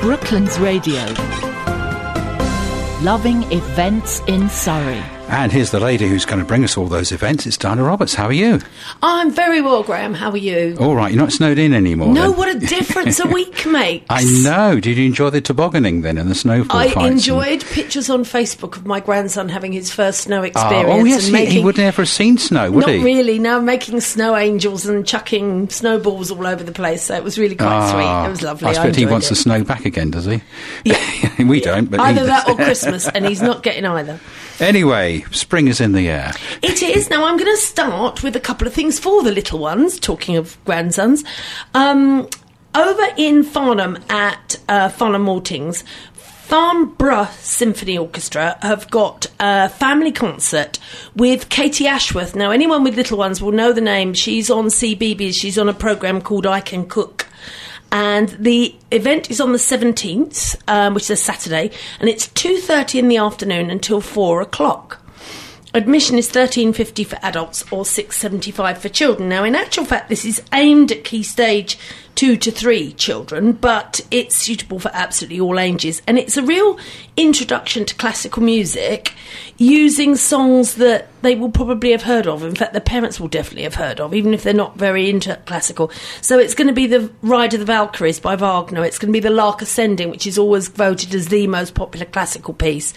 Brooklands Radio. Loving events in Surrey. And here's the lady who's going to bring us all those events. It's Diana Roberts. How are you? I'm very well, Graham. How are you? All right, you're not snowed in anymore. No, then? what a difference a week makes. I know. Did you enjoy the tobogganing then and the snowball I fights? and- enjoyed pictures on Facebook of my grandson having his first snow Ah, experience. oh yes, he, making, he would never have seen snow, would Not he? really. Now making snow angels and chucking snowballs all over the place. So it was really quite Ah, sweet. It was lovely. I expect he enjoyed wants it. the snow back again, does he? Yeah. we don't, but he Either does. that or Christmas, and he's not getting either. Anyway, spring is in the air. It is. Now, I'm going to start with a couple of things for the little ones, talking of grandsons. Um, over in Farnham at uh, Farnham Maltings, Farnborough Symphony Orchestra have got a family concert with Katy Ashworth. Now, anyone with little ones will know the name. She's on CBeebies. She's on a programme called I Can Cook and the event is on the 17th, um, which is a Saturday, and it's 2.30 in the afternoon until 4 o'clock. Admission is 13.50 for adults or 6.75 for children. Now, in actual fact, this is aimed at key stage two to three children, but it's suitable for absolutely all ages. And it's a real introduction to classical music using songs that they will probably have heard of. In fact, their parents will definitely have heard of, even if they're not very into classical. So it's going to be the Ride of the Valkyries by Wagner. It's going to be the Lark Ascending, which is always voted as the most popular classical piece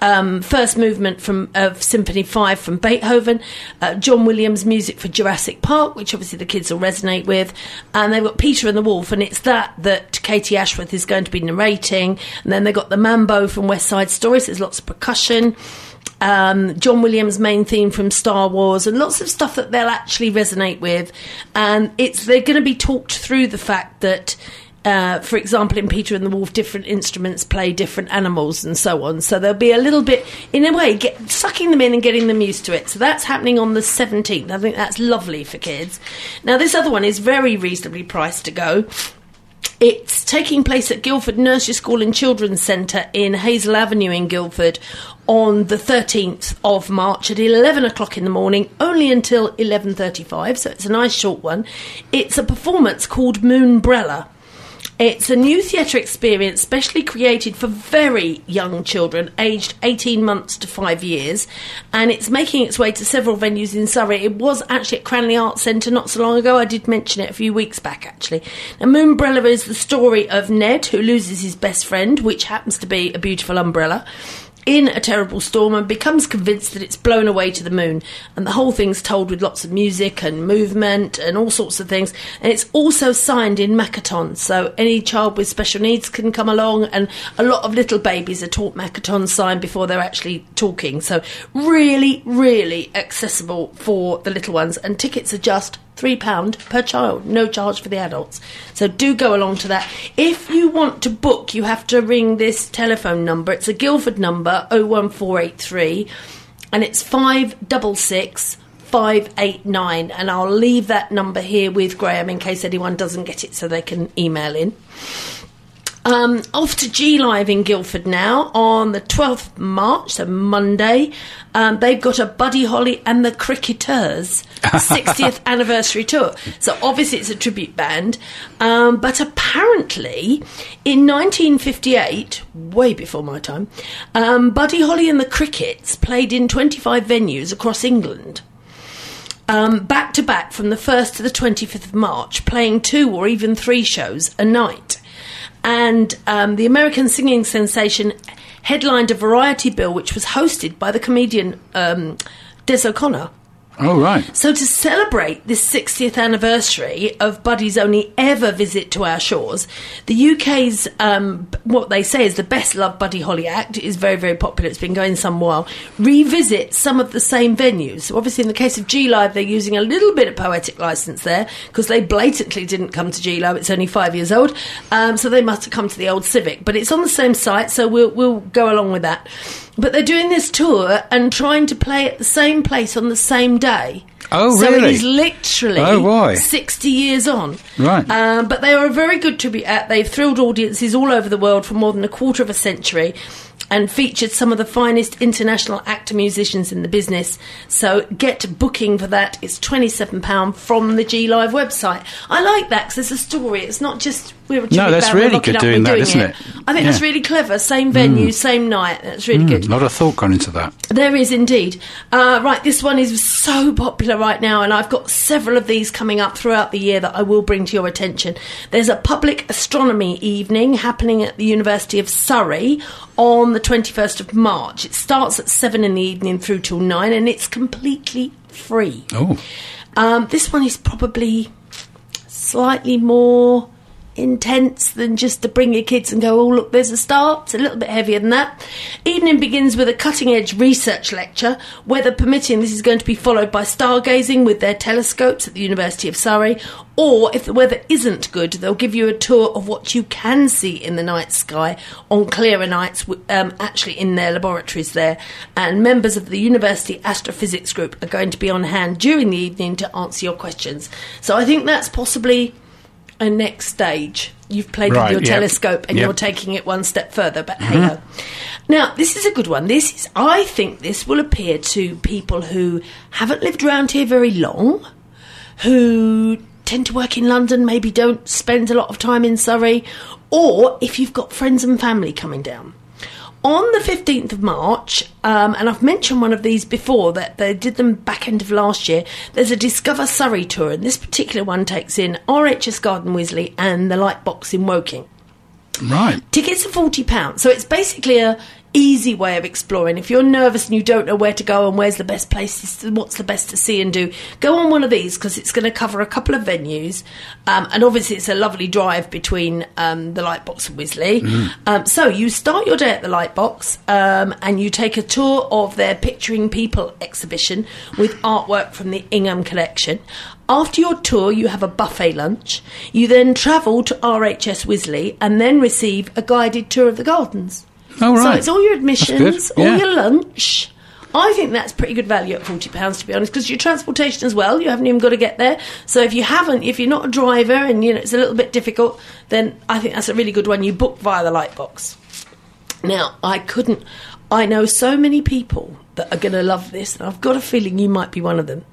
um, first movement from of Symphony Five from Beethoven, uh, John Williams music for Jurassic Park, which obviously the kids will resonate with, and they've got Peter and the Wolf, and it's that that Katy Ashworth is going to be narrating, and then they've got the Mambo from West Side Stories. There's lots of percussion. Um, John Williams' main theme from Star Wars, and lots of stuff that they'll actually resonate with, and it's they're going to be talked through the fact that uh, for example, in Peter and the Wolf, different instruments play different animals and so on. So there'll be a little bit, in a way, get, sucking them in and getting them used to it. So that's happening on the 17th. I think that's lovely for kids. Now, this other one is very reasonably priced to go. It's taking place at Guildford Nursery School and Children's Centre in Hazel Avenue in Guildford on the 13th of March at 11 o'clock in the morning, only until 11.35, so it's a nice short one. It's a performance called Moonbrella. It's a new theatre experience specially created for very young children, aged 18 months to five years, and it's making its way to several venues in Surrey. It was actually at Cranleigh Arts Centre not so long ago. I did mention it a few weeks back, actually. Now, Moonbrella is the story of Ned, who loses his best friend, which happens to be a beautiful umbrella in a terrible storm and becomes convinced that it's blown away to the moon. And the whole thing's told with lots of music and movement and all sorts of things. And it's also signed in Makaton, so any child with special needs can come along. And a lot of little babies are taught Makaton sign before they're actually talking. So really, really accessible for the little ones. And tickets are just £3 per child, no charge for the adults. So do go along to that. If you want to book, you have to ring this telephone number. It's a Guildford number, 01483, and it's 566 589. And I'll leave that number here with Graham in case anyone doesn't get it so they can email in. Um, off to G Live in Guildford now on the 12th of March, so Monday. Um, they've got a Buddy Holly and the Cricketers 60th anniversary tour. So obviously it's a tribute band. Um, but apparently in 1958, way before my time, um, Buddy Holly and the Crickets played in 25 venues across England um, back to back from the 1st to the 25th of March, playing two or even three shows a night. And um, the American singing sensation headlined a variety bill which was hosted by the comedian um, Des O'Connor. Oh, right. So, to celebrate this 60th anniversary of Buddy's only ever visit to our shores, the UK's, um, what they say is the best loved Buddy Holly act, is very, very popular, it's been going some while, revisit some of the same venues. So, obviously, in the case of G Live, they're using a little bit of poetic license there because they blatantly didn't come to G Live, it's only five years old, um, so they must have come to the old Civic. But it's on the same site, so we'll, we'll go along with that. But they're doing this tour and trying to play at the same place on the same day. Oh, really? so really? it is literally Oh, boy. 60 years on. Right. Um, but they are a very good tribute act. They've thrilled audiences all over the world for more than a quarter of a century. and featured some of the finest international actor musicians in the business. So get booking for that. It's £27 from the G Live website. I like that because it's a story. It's not just we're a tribute that's really good doing we're that, isn't it. it? I think that's really clever. Same venue, same night. That's really good. A lot of thought gone into that. There is indeed. Uh, right, this one is so popular right now, and I've got several of these coming up throughout the year that I will bring to your attention. There's a public astronomy evening happening at the University of Surrey on the 21st of March. It starts at 7 in the evening through till 9, and it's completely free. Oh, Um, this one is probably slightly more intense than just to bring your kids and go, oh, look, there's a star. It's a little bit heavier than that. Evening begins with a cutting edge research lecture. Weather permitting, this is going to be followed by stargazing with their telescopes at the University of Surrey. Or if the weather isn't good, they'll give you a tour of what you can see in the night sky on clearer nights, um, actually in their laboratories there. And members of the University Astrophysics Group are going to be on hand during the evening to answer your questions. So I think that's possibly a next stage. You've played Right, with your yep, telescope and yep. you're taking it one step further, but hey. Mm-hmm. Now, this is a good one. This is, I think this will appeal to people who haven't lived around here very long, who tend to work in London, maybe don't spend a lot of time in Surrey, or if you've got friends and family coming down. On the 15th of March, um, and I've mentioned one of these before, that they did them back end of last year, there's a Discover Surrey tour, and this particular one takes in RHS Garden Wisley and the Lightbox in Woking. right. Tickets are forty pounds, so it's basically a easy way of exploring. If you're nervous and you don't know where to go and where's the best places, what's the best to see and do, go on one of these because it's going to cover a couple of venues, um, and obviously it's a lovely drive between um, the Lightbox and Wisley. Um, so you start your day at the Lightbox um, and you take a tour of their Picturing People exhibition with artwork from the Ingram collection. After your tour, you have a buffet lunch. You then travel to RHS Wisley and then receive a guided tour of the gardens. Oh, So it's all your admissions, all your lunch. I think that's pretty good value at forty pounds, to be honest, because your transportation as well. You haven't even got to get there. So if you haven't, if you're not a driver and you know it's a little bit difficult, then I think that's a really good one. You book via the Lightbox. Now, I couldn't. I know so many people that are going to love this, and I've got a feeling you might be one of them.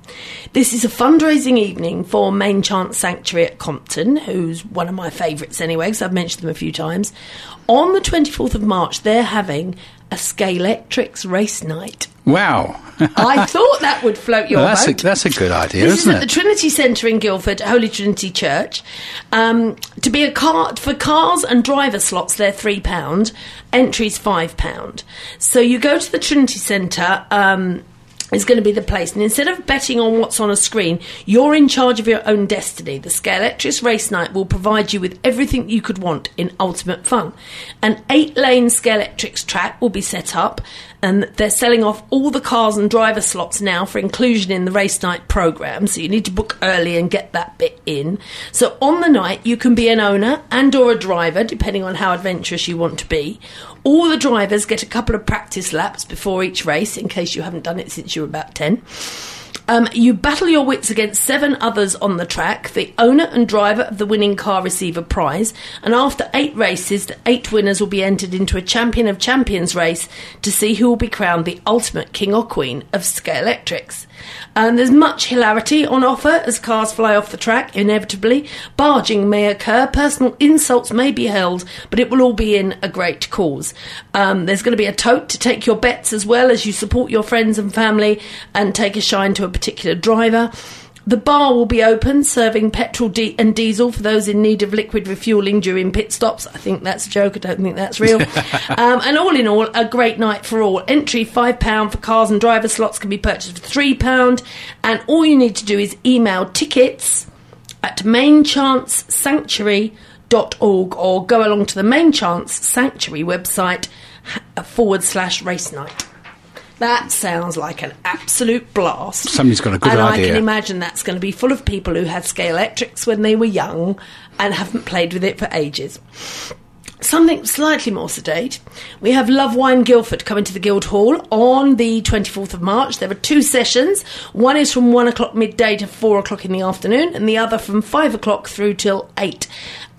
This is a fundraising evening for Mane Chance Sanctuary at Compton, who's one of my favourites anyway, because I've mentioned them a few times. On the 24th of March, they're having a Scalextrics race night. Wow. I thought that would float your Well, that's, a, boat. that's a good idea, This is isn't at the? Trinity Centre in Guildford, Holy Trinity Church. Um, to be a car for cars and driver slots, they're three pound. Entries five pound. So you go to the Trinity Centre. Um, is going to be the place, and instead of betting on what's on a screen, you're in charge of your own destiny. The Scalextrics Race Night will provide you with everything you could want in ultimate fun. An eight-lane Scalextrics track will be set up, and they're selling off all the cars and driver slots now for inclusion in the race night program. So you need to book early and get that bit in. So on the night, you can be an owner and or a driver, depending on how adventurous you want to be. All the drivers get a couple of practice laps before each race, in case you haven't done it since you were about ten. Um, you battle your wits against seven others on the track. The owner and driver of the winning car receive a prize, and after eight races, the eight winners will be entered into a Champion of Champions race to see who will be crowned the ultimate king or queen of Scalextrics. And there's much hilarity on offer as cars fly off the track, inevitably. Barging may occur, personal insults may be held, but it will all be in a great cause. Um, there's going to be a tote to take your bets as well as you support your friends and family and take a shine to a particular driver. The bar will be open, serving petrol di- and diesel for those in need of liquid refueling during pit stops. I think that's a joke. I don't think that's real. um, and all in all, a great night for all. Entry five pound for cars and driver slots can be purchased for three pound, and all you need to do is email tickets at manechancesanctuary.org or go along to the Mane Chance Sanctuary website forward slash race night. That sounds like an absolute blast. Somebody's got a good and I can imagine that's going to be full of people who had Scalextrics when they were young and haven't played with it for ages. Something slightly more sedate. We have Love Wine Guildford coming to the Guildhall on the 24th of March. There are two sessions. One is from 1 o'clock midday to 4 o'clock in the afternoon, and the other from 5 o'clock through till 8.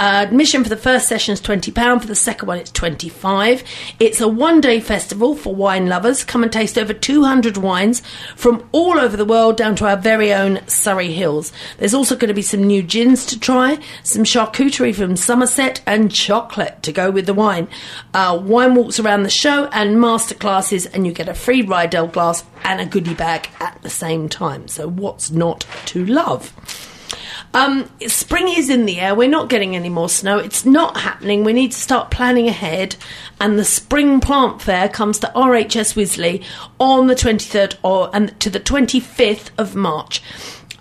Uh, admission for the first session is £20, for the second one it's 25 It's a one day festival for wine lovers. Come and taste over 200 wines from all over the world down to our very own Surrey Hills. There's also going to be some new gins to try, some charcuterie from Somerset, and chocolate to go with the wine. Uh, wine walks around the show and masterclasses, and you get a free Rydell glass and a goodie bag at the same time. So, what's not to love? Um, spring is in the air. We're not getting any more snow. It's not happening. We need to start planning ahead. And the spring plant fair comes to RHS Wisley on the 23rd or and to the 25th of March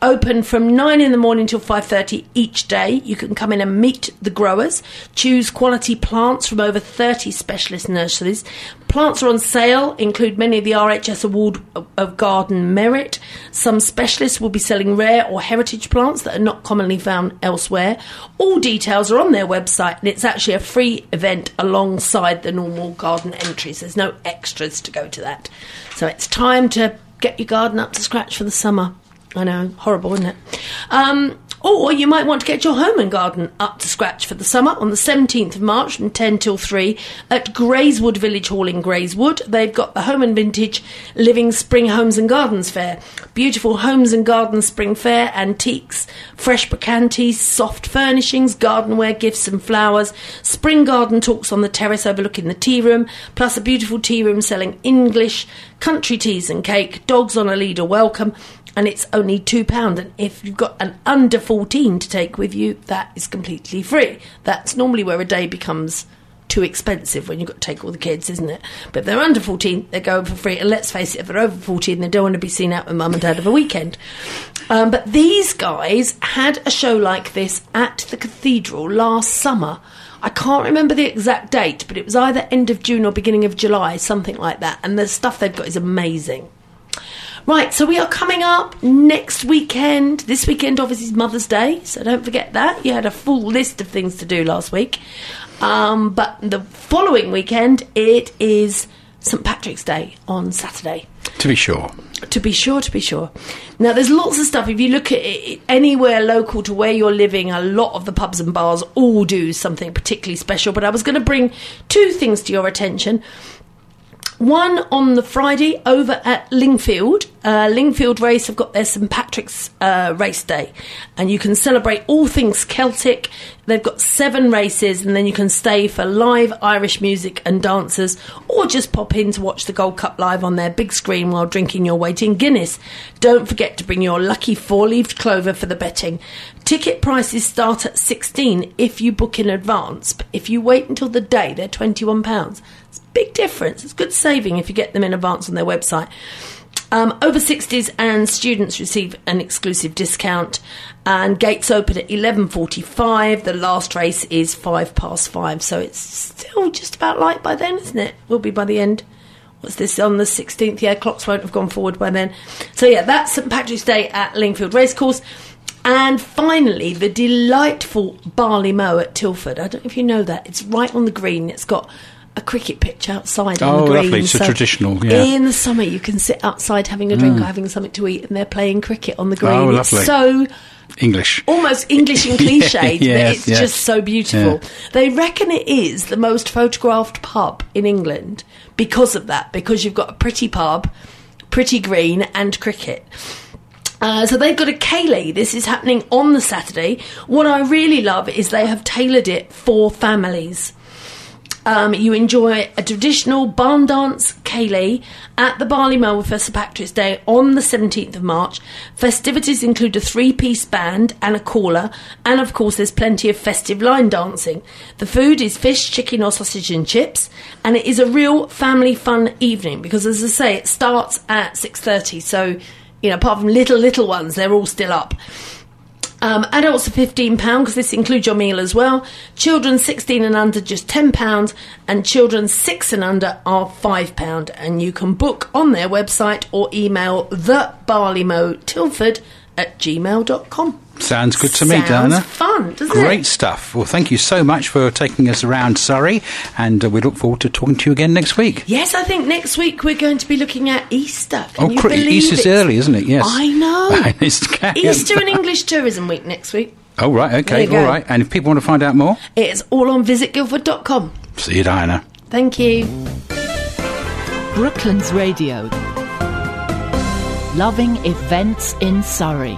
open from 9 in the morning till 5.30 each day. You can come in and meet the growers. Choose quality plants from over 30 specialist nurseries. Plants are on sale include many of the rhs award of garden merit. Some specialists will be selling rare or heritage plants that are not commonly found elsewhere. All details are on their website and it's actually a free event alongside the normal garden entries. There's no extras to go to that. So it's time to get your garden up to scratch for the summer I know, horrible, isn't it? Um, or you might want to get your home and garden up to scratch for the summer on the 17th of March from 10 till 3 at Grayswood Village Hall in Grayswood. They've got the Home and Vintage Living Spring Homes and Gardens Fair. Beautiful homes and gardens spring fair, antiques, fresh brocantes, soft furnishings, gardenware, gifts and flowers, spring garden talks on the terrace overlooking the tea room, plus a beautiful tea room selling English, country teas and cake, dogs on a lead are welcome, and it's only £2. And if you've got an under 14 to take with you, that is completely free. That's normally where a day becomes too expensive when you've got to take all the kids, isn't it? But if they're under 14, they're going for free. And let's face it, if they're over 14, they don't want to be seen out with mum and dad of a weekend. Um, but these guys had a show like this at the cathedral last summer. I can't remember the exact date, but it was either end of June or beginning of July, something like that. And the stuff they've got is amazing. Right, so we are coming up next weekend. This weekend, obviously, is Mother's Day, so don't forget that. You had a full list of things to do last week. Um, but the following weekend, it is St Patrick's Day on Saturday. To be sure. To be sure, to be sure. Now, there's lots of stuff. If you look at it anywhere local to where you're living, a lot of the pubs and bars all do something particularly special. But I was going to bring two things to your attention. One on the Friday over at Lingfield. Uh, Lingfield Race have got their St Patrick's uh, race day, and you can celebrate all things Celtic. They've got seven races, and then you can stay for live Irish music and dancers, or just pop in to watch the Gold Cup live on their big screen while drinking your waiting Guinness. Don't forget to bring your lucky four-leaved clover for the betting. Ticket prices start at 16 if you book in advance, but if you wait until the day, they're 21 pounds. It's a big difference. It's good saving if you get them in advance on their website. Um, over 60s and students receive an exclusive discount and gates open at 11.45 the last race is 5 past 5 so it's still just about light by then isn't it will be by the end what's this on the 16th yeah clocks won't have gone forward by then so yeah that's st patrick's day at lingfield racecourse and finally, the delightful Barley Mow at Tilford. I don't know if you know that. It's right on the green. It's got a cricket pitch outside on Oh, the green. lovely. It's a traditional, yeah. In the summer, you can sit outside having a drink mm. or having something to eat, and they're playing cricket on the green. Oh, It's lovely. so English. almost English and cliched, yes, but it's yes. just so beautiful. Yeah. They reckon it is the most photographed pub in England because of that, because you've got a pretty pub, pretty green, and cricket. Uh, so they've got a ceilidh. This is happening on the Saturday. What I really love is they have tailored it for families. Um, you enjoy a traditional barn dance ceilidh at the Barley Mow for St Patrick's Day on the 17th of March. Festivities include a three piece band and a caller, and of course, there's plenty of festive line dancing. The food is fish, chicken, or sausage and chips, and it is a real family fun evening because, as I say, it starts at 6.30, so, you know, apart from little, little ones, they're all still up. Um, adults are £15 because this includes your meal as well. Children 16 and under, just £10. And children 6 and under are £5. And you can book on their website or email thebarleymowtilford at gmail.com. Sounds good to me, Sounds Diana. fun, doesn't it? Great it? stuff. Well, thank you so much for taking us around Surrey, and uh, we look forward to talking to you again next week. Yes, I think next week we're going to be looking at Easter. Can oh, cr- Easter's it? early, isn't it? Yes. I know. Easter and English Tourism Week next week. Oh, right, okay, you go. all right. And if people want to find out more, It's all on visitguildford.com. see you, Diana. Thank you. Brooklands Radio. Loving events in Surrey.